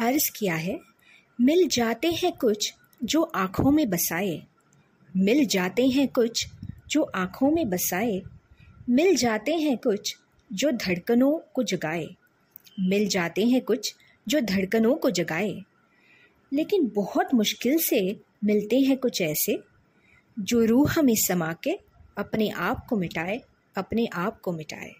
अर्ज़ किया है, मिल जाते हैं कुछ जो आँखों में बसाए। मिल जाते हैं कुछ जो आँखों में बसाए। मिल जाते हैं कुछ जो धड़कनों को जगाए। मिल जाते हैं कुछ जो धड़कनों को जगाए। लेकिन बहुत मुश्किल से मिलते हैं कुछ ऐसे जो रूह में समा के अपने आप को मिटाए, अपने आप को मिटाए।